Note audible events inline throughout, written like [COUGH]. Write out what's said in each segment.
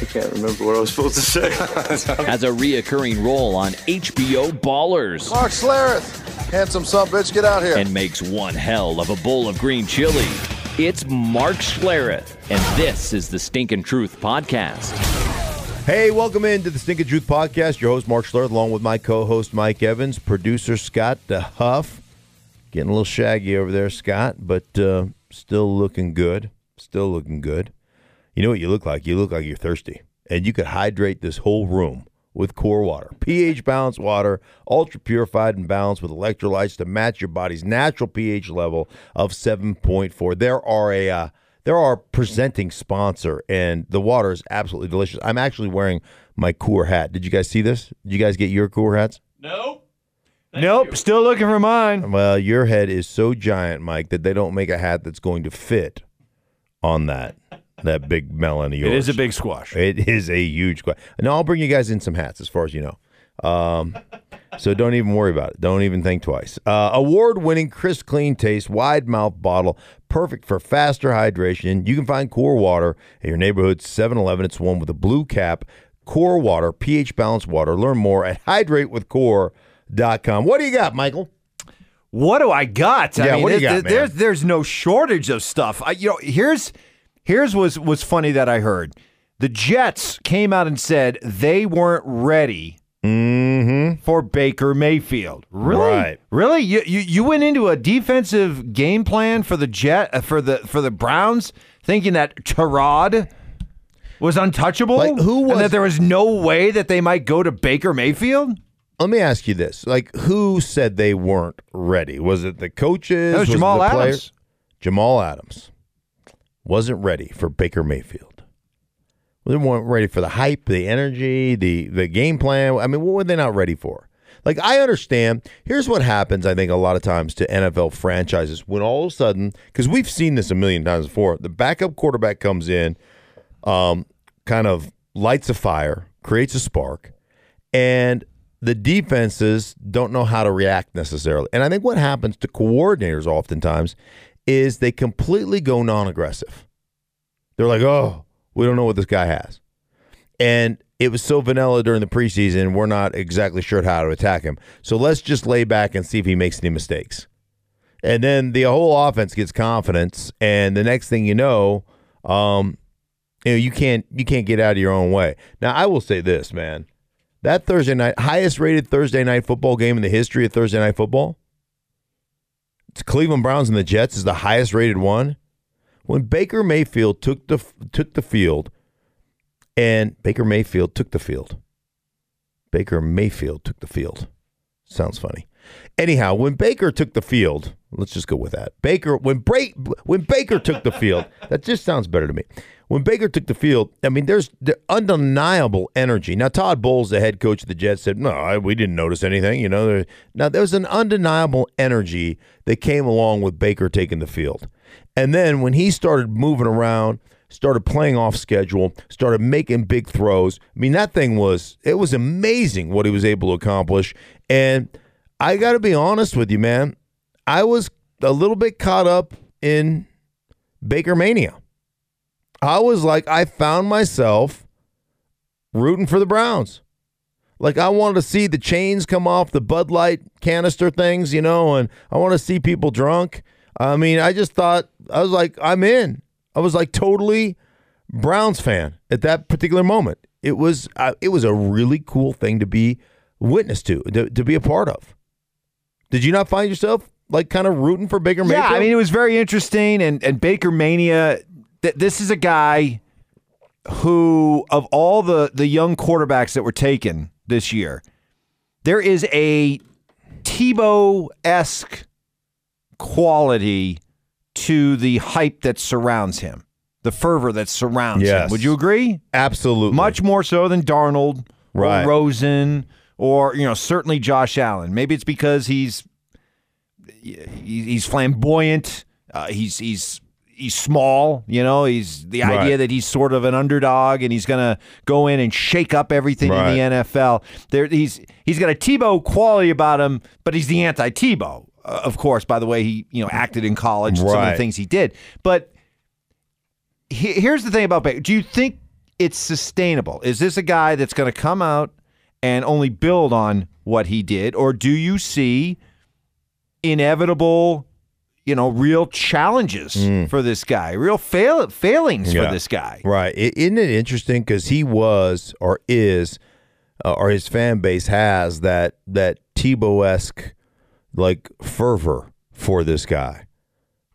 I can't remember what I was supposed to say. [LAUGHS] has a reoccurring role on HBO Ballers, Mark Schlereth, handsome son bitch, get out here. and makes one hell of a bowl of green chili. It's Mark Schlereth, and this is the Stinkin' Truth podcast. Hey, welcome into the Stinking Truth Podcast. Your host, Mark Schlereth, along with my co host, Mike Evans, producer, Scott DeHuff. Getting a little shaggy over there, Scott, but uh, still looking good. Still looking good. You know what you look like? You look like you're thirsty. And you could hydrate this whole room with core water. pH balanced water, ultra purified and balanced with electrolytes to match your body's natural pH level of 7.4. There are a. Uh, they're our presenting sponsor, and the water is absolutely delicious. I'm actually wearing my core hat. Did you guys see this? Did you guys get your core hats? No. Nope, still looking for mine. Well, your head is so giant, Mike, that they don't make a hat that's going to fit on that that big melon of yours. It is a big squash. It is a huge squash. And I'll bring you guys in some hats, as far as you know. Um, so don't even worry about it. Don't even think twice. Uh, award-winning, crisp, clean taste, wide mouth bottle, perfect for faster hydration. You can find Core Water at your neighborhood 7-Eleven. It's one with a blue cap. Core Water, pH balanced water. Learn more at hydratewithcore.com. What do you got, Michael? What do I got? I Yeah, mean, what do you got, there's man? there's no shortage of stuff. I, you know, here's here's was was funny that I heard. The Jets came out and said they weren't ready Mm-hmm. for Baker Mayfield. Really? Right. Really? You, you you went into a defensive game plan for the Jet uh, for the for the Browns thinking that Tyrod was untouchable? Like, who was- and that there was no way that they might go to Baker Mayfield? Let me ask you this: Like, who said they weren't ready? Was it the coaches? That was it Jamal the Adams. Jamal Adams wasn't ready for Baker Mayfield. They weren't ready for the hype, the energy, the the game plan. I mean, what were they not ready for? Like, I understand. Here's what happens. I think a lot of times to NFL franchises when all of a sudden, because we've seen this a million times before, the backup quarterback comes in, um, kind of lights a fire, creates a spark, and the defenses don't know how to react necessarily. And I think what happens to coordinators oftentimes is they completely go non-aggressive. They're like, "Oh, we don't know what this guy has," and it was so vanilla during the preseason. We're not exactly sure how to attack him. So let's just lay back and see if he makes any mistakes. And then the whole offense gets confidence, and the next thing you know, um, you know you can't you can't get out of your own way. Now I will say this, man. That Thursday night, highest rated Thursday night football game in the history of Thursday night football. Cleveland Browns and the Jets is the highest rated one. When Baker Mayfield took the took the field, and Baker Mayfield took the field. Baker Mayfield took the field. Sounds funny. Anyhow, when Baker took the field, let's just go with that. Baker when break when Baker took the field, [LAUGHS] that just sounds better to me. When Baker took the field, I mean, there's the undeniable energy. Now, Todd Bowles, the head coach of the Jets, said, "No, I, we didn't notice anything." You know, there, now there was an undeniable energy that came along with Baker taking the field, and then when he started moving around, started playing off schedule, started making big throws. I mean, that thing was it was amazing what he was able to accomplish. And I got to be honest with you, man, I was a little bit caught up in Baker mania. I was like, I found myself rooting for the Browns. Like I wanted to see the chains come off the Bud Light canister things, you know, and I want to see people drunk. I mean, I just thought I was like, I'm in. I was like totally Browns fan at that particular moment. It was uh, it was a really cool thing to be witness to, to, to be a part of. Did you not find yourself like kind of rooting for Baker Mayfield? Yeah, I mean it was very interesting, and and Baker Mania. Th- this is a guy who, of all the the young quarterbacks that were taken this year, there is a Tebow esque quality to the hype that surrounds him, the fervor that surrounds Yes. him. Would you agree? absolutely Much more so than Darnold Right. or Rosen or you know certainly Josh Allen. Maybe it's because he's he's flamboyant. Uh, he's he's he's small. You know, he's the Right. idea that he's sort of an underdog and he's going to go in and shake up everything Right. in the NFL. There, he's he's got a Tebow quality about him, but he's the anti Tebow. Uh, of course, by the way, he you know acted in college, and some of the things he did. But he- here's the thing about Baker. Do you think it's sustainable? Is this a guy that's going to come out and only build on what he did, or do you see inevitable, you know, real challenges for this guy, real fail failings Yeah. for this guy? Right. Isn't it interesting? Because he was or is, uh, or his fan base has that that Tebow esque like fervor for this guy.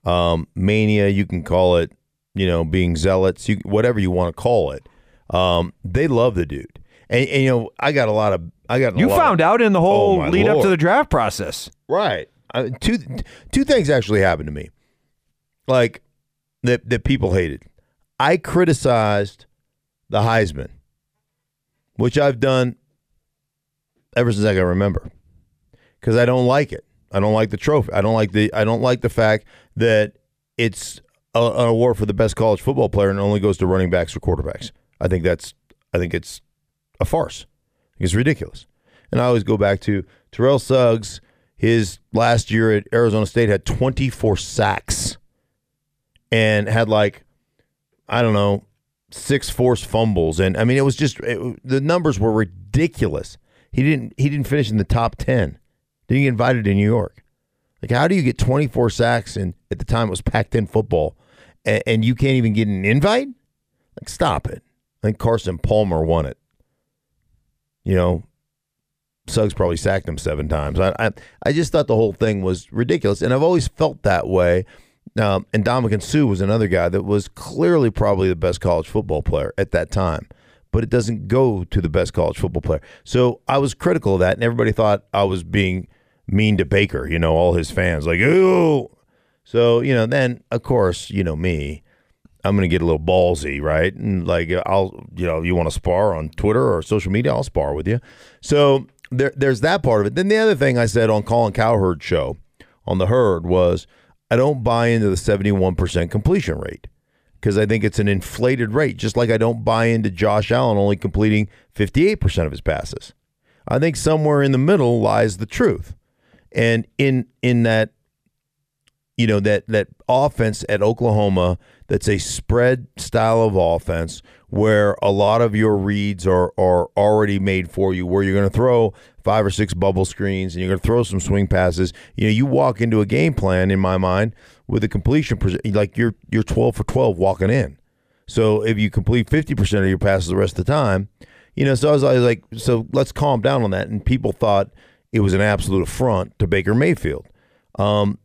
Um, mania, you can call it, you know, being zealots, you, whatever you want to call it. Um, they love the dude, and, and you know, I got a lot of, I got. a You found of, out in the whole Oh, lead up to the draft process. Right. I, two two things actually happened to me, like that that people hated. I criticized the Heisman, which I've done ever since I can remember, because I don't like it. I don't like the trophy. I don't like the. I don't like the fact that it's a, an award for the best college football player and only goes to running backs or quarterbacks. I think that's. I think it's a farce. It's ridiculous. And I always go back to Terrell Suggs. His last year at Arizona State had 24 sacks and had like, I don't know, six forced fumbles. And I mean, it was just it, the numbers were ridiculous. He didn't he didn't finish in the top 10. Didn't get invited to New York. Like, how do you get 24 sacks and at the time it was packed in football, and, and you can't even get an invite? Like, stop it. I think Carson Palmer won it. You know, Suggs probably sacked him seven times. I, I I just thought the whole thing was ridiculous, and I've always felt that way. Um, and Ndamukong Suh was another guy that was clearly probably the best college football player at that time, but it doesn't go to the best college football player. So I was critical of that, and everybody thought I was being mean to Baker. You know, all his fans like, ooh. So you know, then of course, you know me. I'm going to get a little ballsy, right? And like, I'll, you know, you want to spar on Twitter or social media, I'll spar with you. So there, there's that part of it. Then the other thing I said on Colin Cowherd show on the herd was I don't buy into the 71% completion rate because I think it's an inflated rate, just like I don't buy into Josh Allen only completing 58% of his passes. I think somewhere in the middle lies the truth. And in in that you know that that offense at Oklahoma that's a spread style of offense where a lot of your reads are are already made for you where you're going to throw five or six bubble screens and you're going to throw some swing passes. You know you walk into a game plan in my mind with a completion like you're you're 12 for 12 walking in. So if you complete 50% of your passes the rest of the time you know so I was, I was like so let's calm down on that. And people thought it was an absolute affront to Baker Mayfield. Um,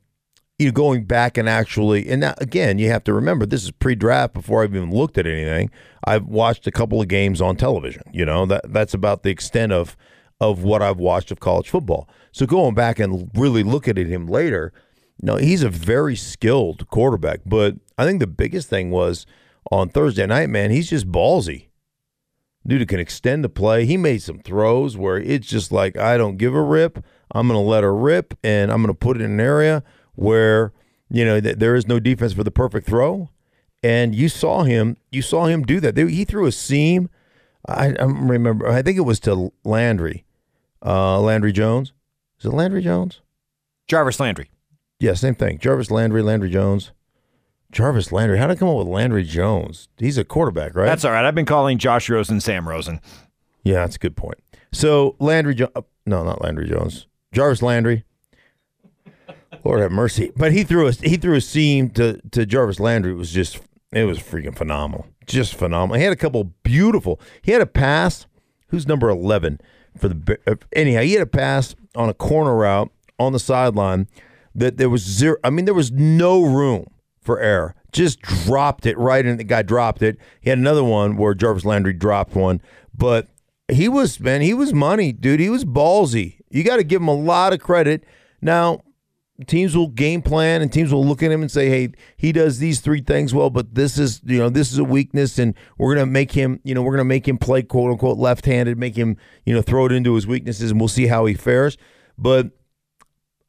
you going back and actually, and now, again, you have to remember this is pre-draft before I've even looked at anything. I've watched a couple of games on television. You know that that's about the extent of of what I've watched of college football. So going back and really looking at him later, no, he's a very skilled quarterback. But I think the biggest thing was on Thursday night, man, he's just ballsy. Dude can extend the play. He made some throws where it's just like, I don't give a rip. I'm going to let her rip and I'm going to put it in an area where, you know, th- there is no defense for the perfect throw. And you saw him, you saw him do that. They, he threw a seam. I, I remember. I think it was to Landry, uh, Landry Jones. Is it Landry Jones? Jarvis Landry. Yeah, same thing. Jarvis Landry, Landry Jones. Jarvis Landry. How did I come up with Landry Jones? He's a quarterback, right? That's all right. I've been calling Josh Rosen Sam Rosen. Yeah, that's a good point. So Landry, jo- uh, no, not Landry Jones, Jarvis Landry. Lord have mercy, but he threw a he threw a seam to to Jarvis Landry. It was just it was freaking phenomenal, just phenomenal. He had a couple beautiful. He had a pass. Who's number eleven for the? Uh, Anyhow, he had a pass on a corner route on the sideline that there was zero. I mean, there was no room for error. Just dropped it right, and the guy dropped it. He had another one where Jarvis Landry dropped one, but he was man, he was money, dude. He was ballsy. You got to give him a lot of credit. Now, teams will game plan and teams will look at him and say, "Hey, he does these three things well, but this is you know this is a weakness, and we're gonna make him you know we're gonna make him play quote unquote left handed, make him you know throw it into his weaknesses, and we'll see how he fares." But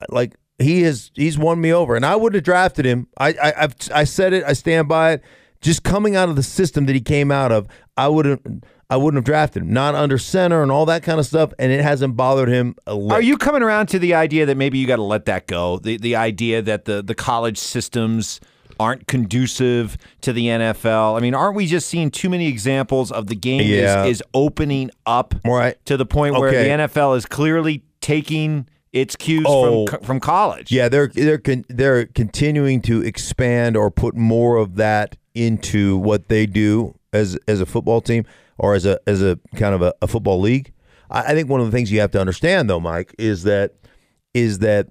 like he has he's won me over, and I would have drafted him. I I I've, I said it. I stand by it. Just coming out of the system that he came out of, I would have. I wouldn't have drafted him, not under center and all that kind of stuff, and it hasn't bothered him a lick. Are you coming around to the idea that maybe you got to let that go? The the idea that the the college systems aren't conducive to the NFL. I mean, aren't we just seeing too many examples of the game Yeah. is, is opening up Right. to the point where Okay. the NFL is clearly taking its cues Oh. from from college? Yeah, they're they're con- they're continuing to expand or put more of that into what they do as as a football team or as a as a kind of a, a football league. I, I think one of the things you have to understand though, Mike, is that is that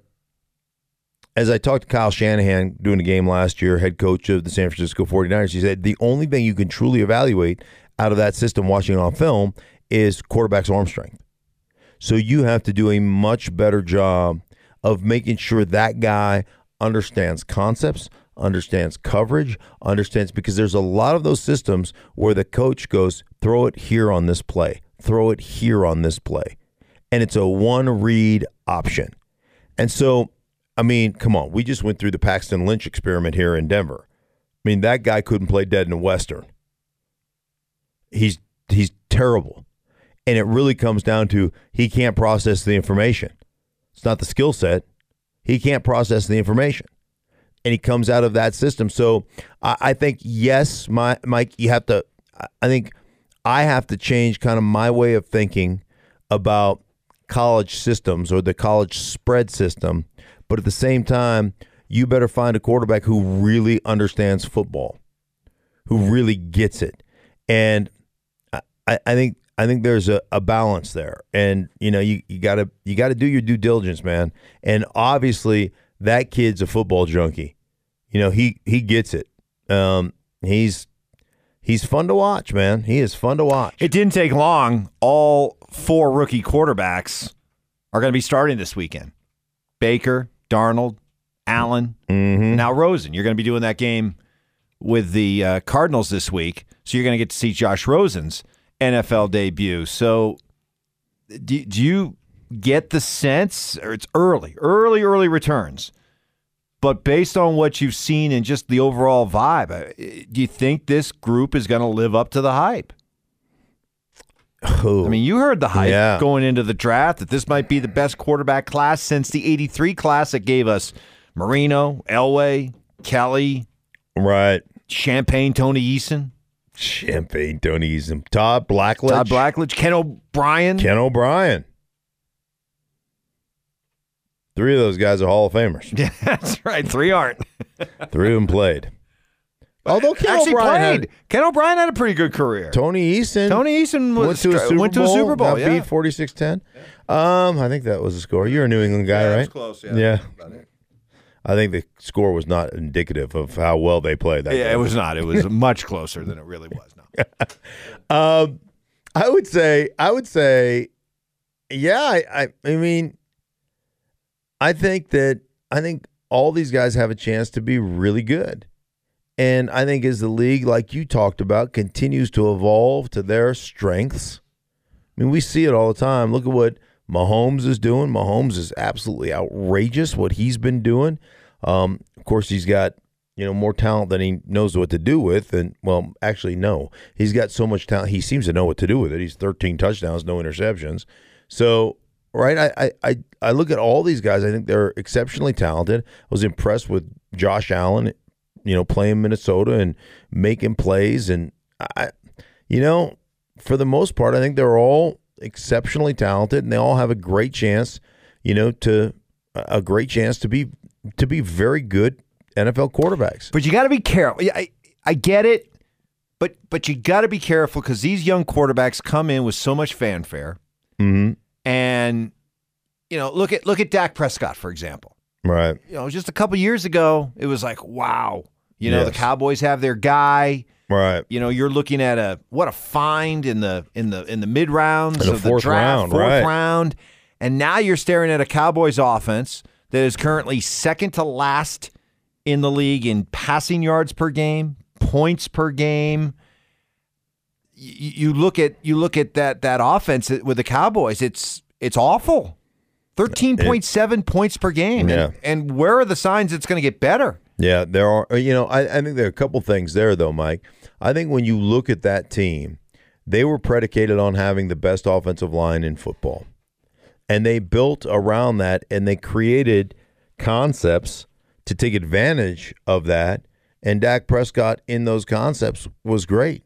as I talked to Kyle Shanahan doing the game last year, head coach of the San Francisco 49ers, he said the only thing you can truly evaluate out of that system watching it on film is quarterback's arm strength. So you have to do a much better job of making sure that guy understands concepts, understands coverage, understands because there's a lot of those systems where the coach goes, throw it here on this play, throw it here on this play. And it's a one read option. And so, I mean, come on, we just went through the Paxton Lynch experiment here in Denver. I mean, that guy couldn't play dead in the Western. He's he's terrible. And it really comes down to he can't process the information. It's not the skill set. He can't process the information. And he comes out of that system. So I, I think, yes, my Mike, you have to I- think I have to change kind of my way of thinking about college systems or the college spread system. But at the same time, you better find a quarterback who really understands football, who really gets it. And I, I think I think there's a, a balance there. And you know, you, you gotta you gotta do your due diligence, man. And obviously that kid's a football junkie. You know, he he gets it. Um he's he's fun to watch, man. He is fun to watch. It didn't take long. All four rookie quarterbacks are going to be starting this weekend. Baker, Darnold, Allen, Mm-hmm. now Rosen. You're going to be doing that game with the uh, Cardinals this week, so you're going to get to see Josh Rosen's NFL debut. So, do, do you get the sense, or it's early, early, early returns? But based on what you've seen and just the overall vibe, uh, do you think this group is going to live up to the hype? I mean, you heard the hype Yeah. going into the draft that this might be the best quarterback class since the 83 class that gave us Marino, Elway, Kelly, right. Champagne, Tony Eason, Champagne Tony Eason. Todd Blackledge. Todd Blackledge, Ken O'Brien. Ken O'Brien. Three of those guys are Hall of Famers. Yeah, [LAUGHS] that's right. Three aren't. [LAUGHS] Three of them played. Although Ken Actually O'Brien played. Ken O'Brien had a pretty good career. Tony Eason. Tony Eason was, went to a Super went to Bowl. a Super Bowl. Yeah. beat 46-10. Um, I think that was the score. You're a New England guy, right? close, Yeah. I think the score was not indicative of how well they played that game. yeah, it was not. It was [LAUGHS] much closer than it really was. No. Um, I would say, I would say, yeah. I, I, I mean, I think that I think all these guys have a chance to be really good, and I think as the league, like you talked about, continues to evolve to their strengths. I mean, we see it all the time. Look at what Mahomes is doing. Mahomes is absolutely outrageous what he's been doing. Um, of course, he's got you know more talent than he knows what to do with. And well, actually, no, he's got so much talent. He seems to know what to do with it. He's 13 touchdowns, no interceptions. So right, I I I, look at all these guys. I think they're exceptionally talented. I was impressed with Josh Allen. You know, playing Minnesota and making plays, and I, you know, for the most part, I think they're all exceptionally talented, and they all have a great chance, you know, to a great chance to be to be very good NFL quarterbacks. But you got to be careful. I, I get it, but but you got to be careful because these young quarterbacks come in with so much fanfare, Mm-hmm. And you know, look at look at Dak Prescott for example. Right. You know, just a couple years ago, it was like, wow, you know, the Cowboys have their guy. Right. You know, you're looking at a what a find in the in the in the mid rounds of the draft, round, fourth right. round, and now you're staring at a Cowboys offense that is currently second to last in the league in passing yards per game, points per game. You, you look at you look at that that offense with the Cowboys. It's it's awful. Thirteen point seven points per game. Yeah. And, and where are the signs it's going to get better? Yeah, there are. You know, I, I think there are a couple things there, though, Mike. I think when you look at that team, they were predicated on having the best offensive line in football. And they built around that and they created concepts to take advantage of that. And Dak Prescott in those concepts was great.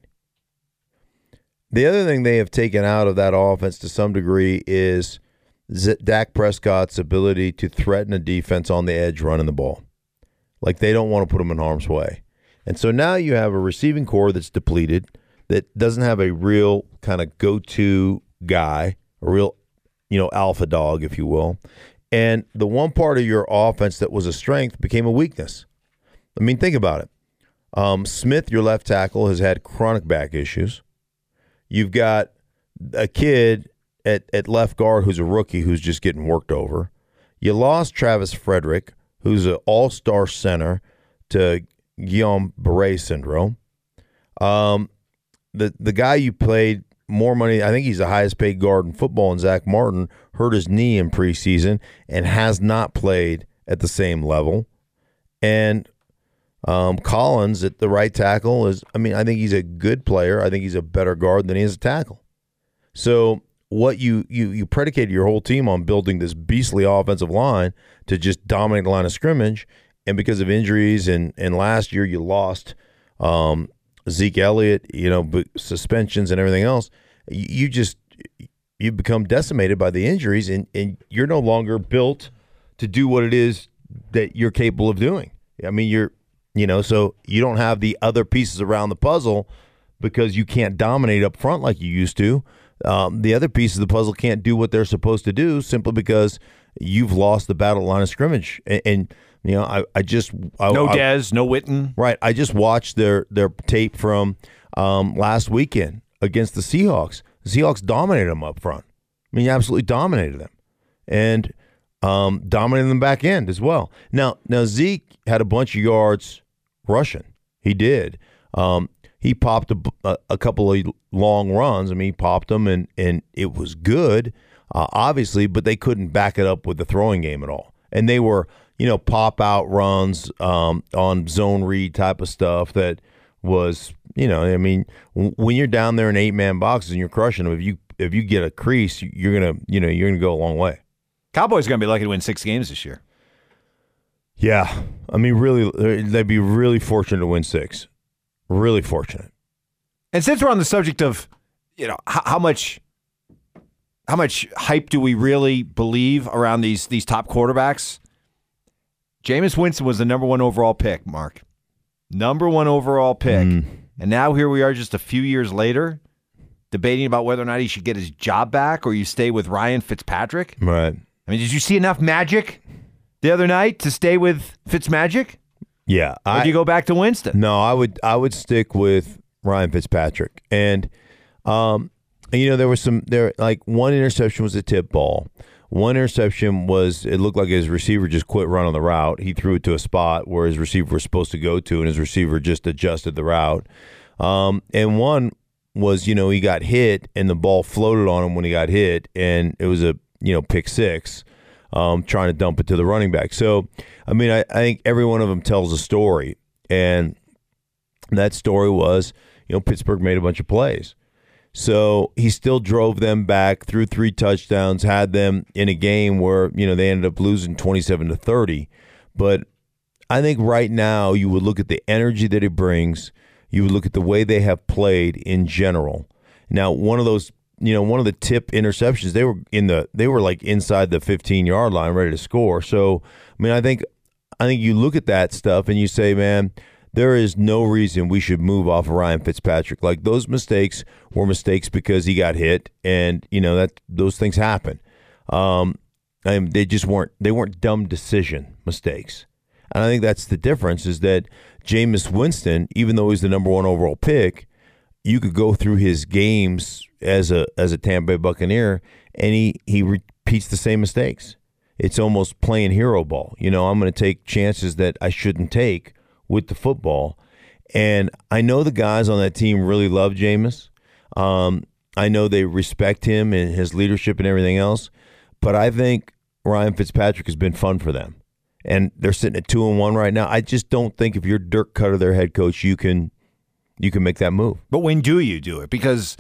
The other thing they have taken out of that offense to some degree is Dak Prescott's ability to threaten a defense on the edge running the ball. Like they don't want to put him in harm's way. And so now you have a receiving corps that's depleted, that doesn't have a real kind of go to guy, a real, you know, alpha dog, if you will. And the one part of your offense that was a strength became a weakness. I mean, think about it. Um, Smith, your left tackle, has had chronic back issues. You've got a kid at, at left guard who's a rookie who's just getting worked over. You lost Travis Frederick, who's an all star center, to Guillain Barre syndrome. Um, the the guy you played more money, I think he's the highest paid guard in football, and Zach Martin hurt his knee in preseason and has not played at the same level. And um, Collins at the right tackle is, I mean, I think he's a good player. I think he's a better guard than he is a tackle. So what you you you predicated your whole team on building this beastly offensive line to just dominate the line of scrimmage, and because of injuries and and last year you lost um, Zeke Elliott, you know, suspensions and everything else, you just you become decimated by the injuries, and and you're no longer built to do what it is that you're capable of doing. I mean, you're you know, so you don't have the other pieces around the puzzle because you can't dominate up front like you used to. Um, the other pieces of the puzzle can't do what they're supposed to do simply because you've lost the battle line of scrimmage. And, and you know, I, I just I, no I, Dez, no Witten. Right. I just watched their their tape from um, last weekend against the Seahawks. The Seahawks dominated them up front. I mean, absolutely dominated them, and um, dominated them back end as well. Now, now Zeke had a bunch of yards rushing. He did. Um, he popped a, a, couple of long runs. I mean, he popped them, and and it was good, uh, obviously, but they couldn't back it up with the throwing game at all. And they were, you know, pop out runs um, on zone read type of stuff that was, you know, I mean, when you're down there in eight man boxes and you're crushing them, if you if you get a crease, you're gonna, you know, you're gonna go a long way. Cowboys are gonna be lucky to win six games this year. Yeah, I mean, really, they'd be really fortunate to win six. Really fortunate. And since we're on the subject of, you know, how, how much, how much hype do we really believe around these these top quarterbacks? Jameis Winston was the number one overall pick. Mark, number one overall pick, mm. and now here we are, just a few years later, debating about whether or not he should get his job back or you stay with Ryan Fitzpatrick. Right. I mean, did you see enough magic the other night to stay with Fitzmagic? Yeah, I, you go back to Winston? No, I would I would stick with Ryan Fitzpatrick, and um, you know there was some there like one interception was a tip ball. One interception was it looked like his receiver just quit running the route. He threw it to a spot where his receiver was supposed to go to, and his receiver just adjusted the route. Um, and one was you know he got hit and the ball floated on him when he got hit, and it was a you know pick six um, trying to dump it to the running back. So, I mean, I, I think every one of them tells a story. And that story was, you know, Pittsburgh made a bunch of plays. So he still drove them back through three touchdowns, had them in a game where, you know, they ended up losing 27 to 30. But I think right now you would look at the energy that it brings, you would look at the way they have played in general. Now, one of those you know, one of the tip interceptions, they were in the they were like inside the 15 yard line, ready to score. So, I mean, I think I think you look at that stuff and you say, man, there is no reason we should move off of Ryan Fitzpatrick. Like those mistakes were mistakes because he got hit, and you know that those things happen. Um, and they just weren't they weren't dumb decision mistakes. And I think that's the difference is that Jameis Winston, even though he's the number one overall pick, you could go through his games as a as a Tampa Bay Buccaneer, and he he repeats the same mistakes. it's almost playing hero ball. You know, I'm going to take chances that I shouldn't take with the football. And I know the guys on that team really love Jameis. Um, I know they respect him and his leadership and everything else. But I think Ryan Fitzpatrick has been fun for them. And they're sitting at two and one right now. I just don't think if you're Dirk Koetter, their head coach, you can you can make that move. But when do you do it? Because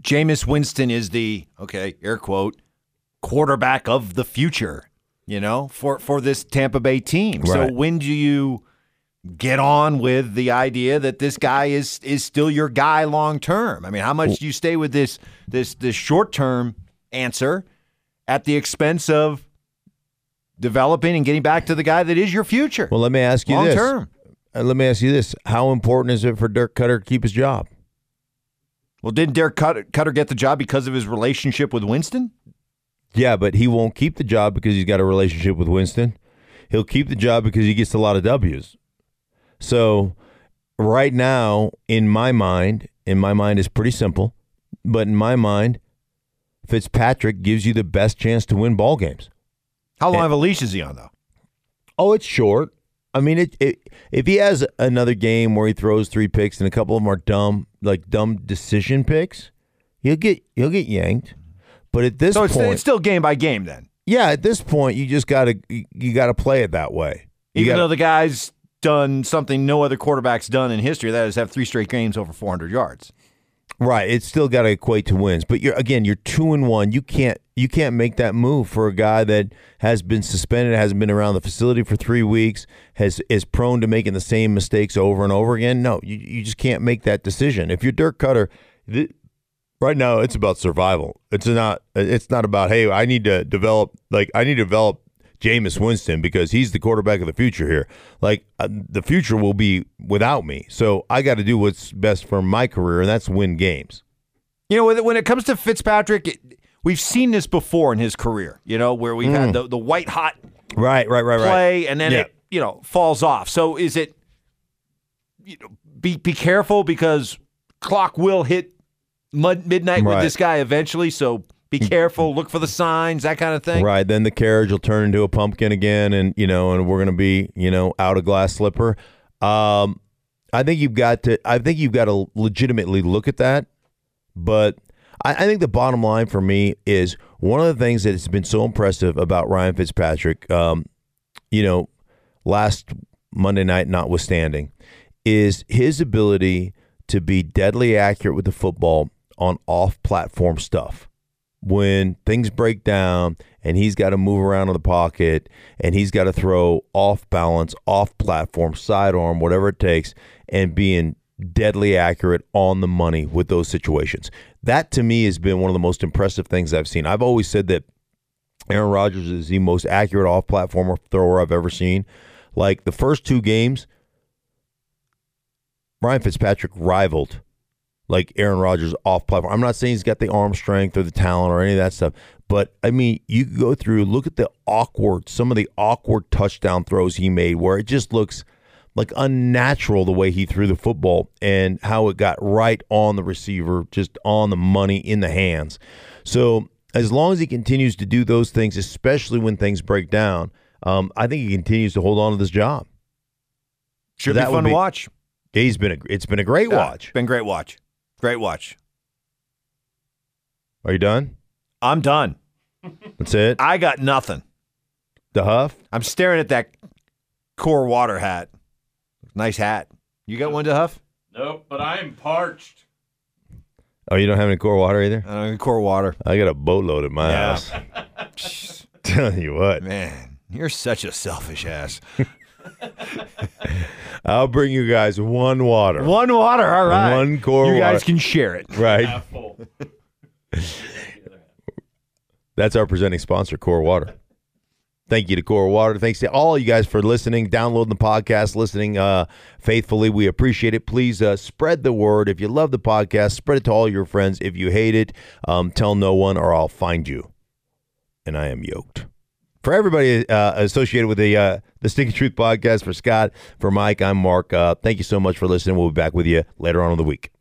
Jameis Winston is the okay, air quote, quarterback of the future, you know, for for this Tampa Bay team. So when do you get on with the idea that this guy is is still your guy long term? I mean, how much do you stay with this this this short term answer at the expense of developing and getting back to the guy that is your future? Well, let me ask you long this. Uh, let me ask you this: How important is it for Dirk Koetter to keep his job? Well, didn't Dirk Koetter, Koetter get the job because of his relationship with Winston? Yeah, but he won't keep the job because he's got a relationship with Winston. He'll keep the job because he gets a lot of W's. So, right now, in my mind, in my mind is pretty simple, but in my mind, Fitzpatrick gives you the best chance to win ball games. How long of a leash is he on, though? Oh, it's short. I mean, it, it if he has another game where he throws three picks and a couple of them are dumb, like dumb decision picks, he'll get he'll get yanked. But at this So it's, point, it's still game by game then. yeah, at this point, you just gotta you, you gotta play it that way. You Even gotta- though the guy's done something no other quarterback's done in history, that is have three straight games over 400 yards. Right, it's still got to equate to wins. But you're again, you're two and one. You can't you can't make that move for a guy that has been suspended, hasn't been around the facility for three weeks, has is prone to making the same mistakes over and over again. No, you you just can't make that decision. If you're Dirk Koetter, th- right now it's about survival. It's not it's not about hey, I need to develop like I need to develop Jameis Winston because he's the quarterback of the future here. Like uh, the future will be without me. So I got to do what's best for my career and that's win games. You know, when- when it comes to Fitzpatrick, it, we've seen this before in his career, you know, where we've had the, the white hot Right, right, right, play and then Yeah. it, you know, falls off. So is it, you know, be, be careful because clock will hit mud, midnight with this guy eventually. So be careful, look for the signs, that kind of thing. Right. Then the carriage will turn into a pumpkin again, and you know, and we're gonna be, you know, out a glass slipper. Um, I think you've got to. I think you've got to legitimately look at that. But I, I think the bottom line for me is one of the things that has been so impressive about Ryan Fitzpatrick. Um, you know, last Monday night notwithstanding, is his ability to be deadly accurate with the football on off-platform stuff when things break down and he's got to move around in the pocket and he's got to throw off balance, off platform, sidearm, whatever it takes, and being deadly accurate on the money with those situations. That to me has been one of the most impressive things I've seen. I've always said that Aaron Rodgers is the most accurate off platform thrower I've ever seen. Like the first two games, Ryan Fitzpatrick rivaled like Aaron Rodgers off platform. I'm not saying he's got the arm strength or the talent or any of that stuff, but I mean, you go through, look at the awkward, some of the awkward touchdown throws he made where it just looks like unnatural the way he threw the football and how it got right on the receiver, just on the money in the hands. So as long as he continues to do those things, especially when things break down, um, I think he continues to hold on to this job. Should That be fun be- to watch. He's been a, it's been a great Yeah, watch. Been great watch. Great watch. Are you done? I'm done. That's it. I got nothing. The Huff. I'm staring at that core water hat. Nice hat. You got one to huff? Nope, but I'm parched. Oh, you don't have any core water either? I don't have any core water. I got a boatload at my Yeah. house. [LAUGHS] [LAUGHS] Telling you what, Man, you're such a selfish ass. [LAUGHS] I'll bring you guys one water. One water, all right. One core You guys water. can share it. Right. Full. [LAUGHS] That's our presenting sponsor, Core Water. Thank you to Core Water. Thanks to all you guys for listening, downloading the podcast, listening uh, faithfully. We appreciate it. Please uh, spread the word. If you love the podcast, spread it to all your friends. If you hate it, um, tell no one or I'll find you. And I am yoked. For everybody uh, associated with the uh, the Stinky Truth podcast, for Scott, for Mike, I'm Mark. Uh, thank you so much for listening. We'll be back with you later on in the week.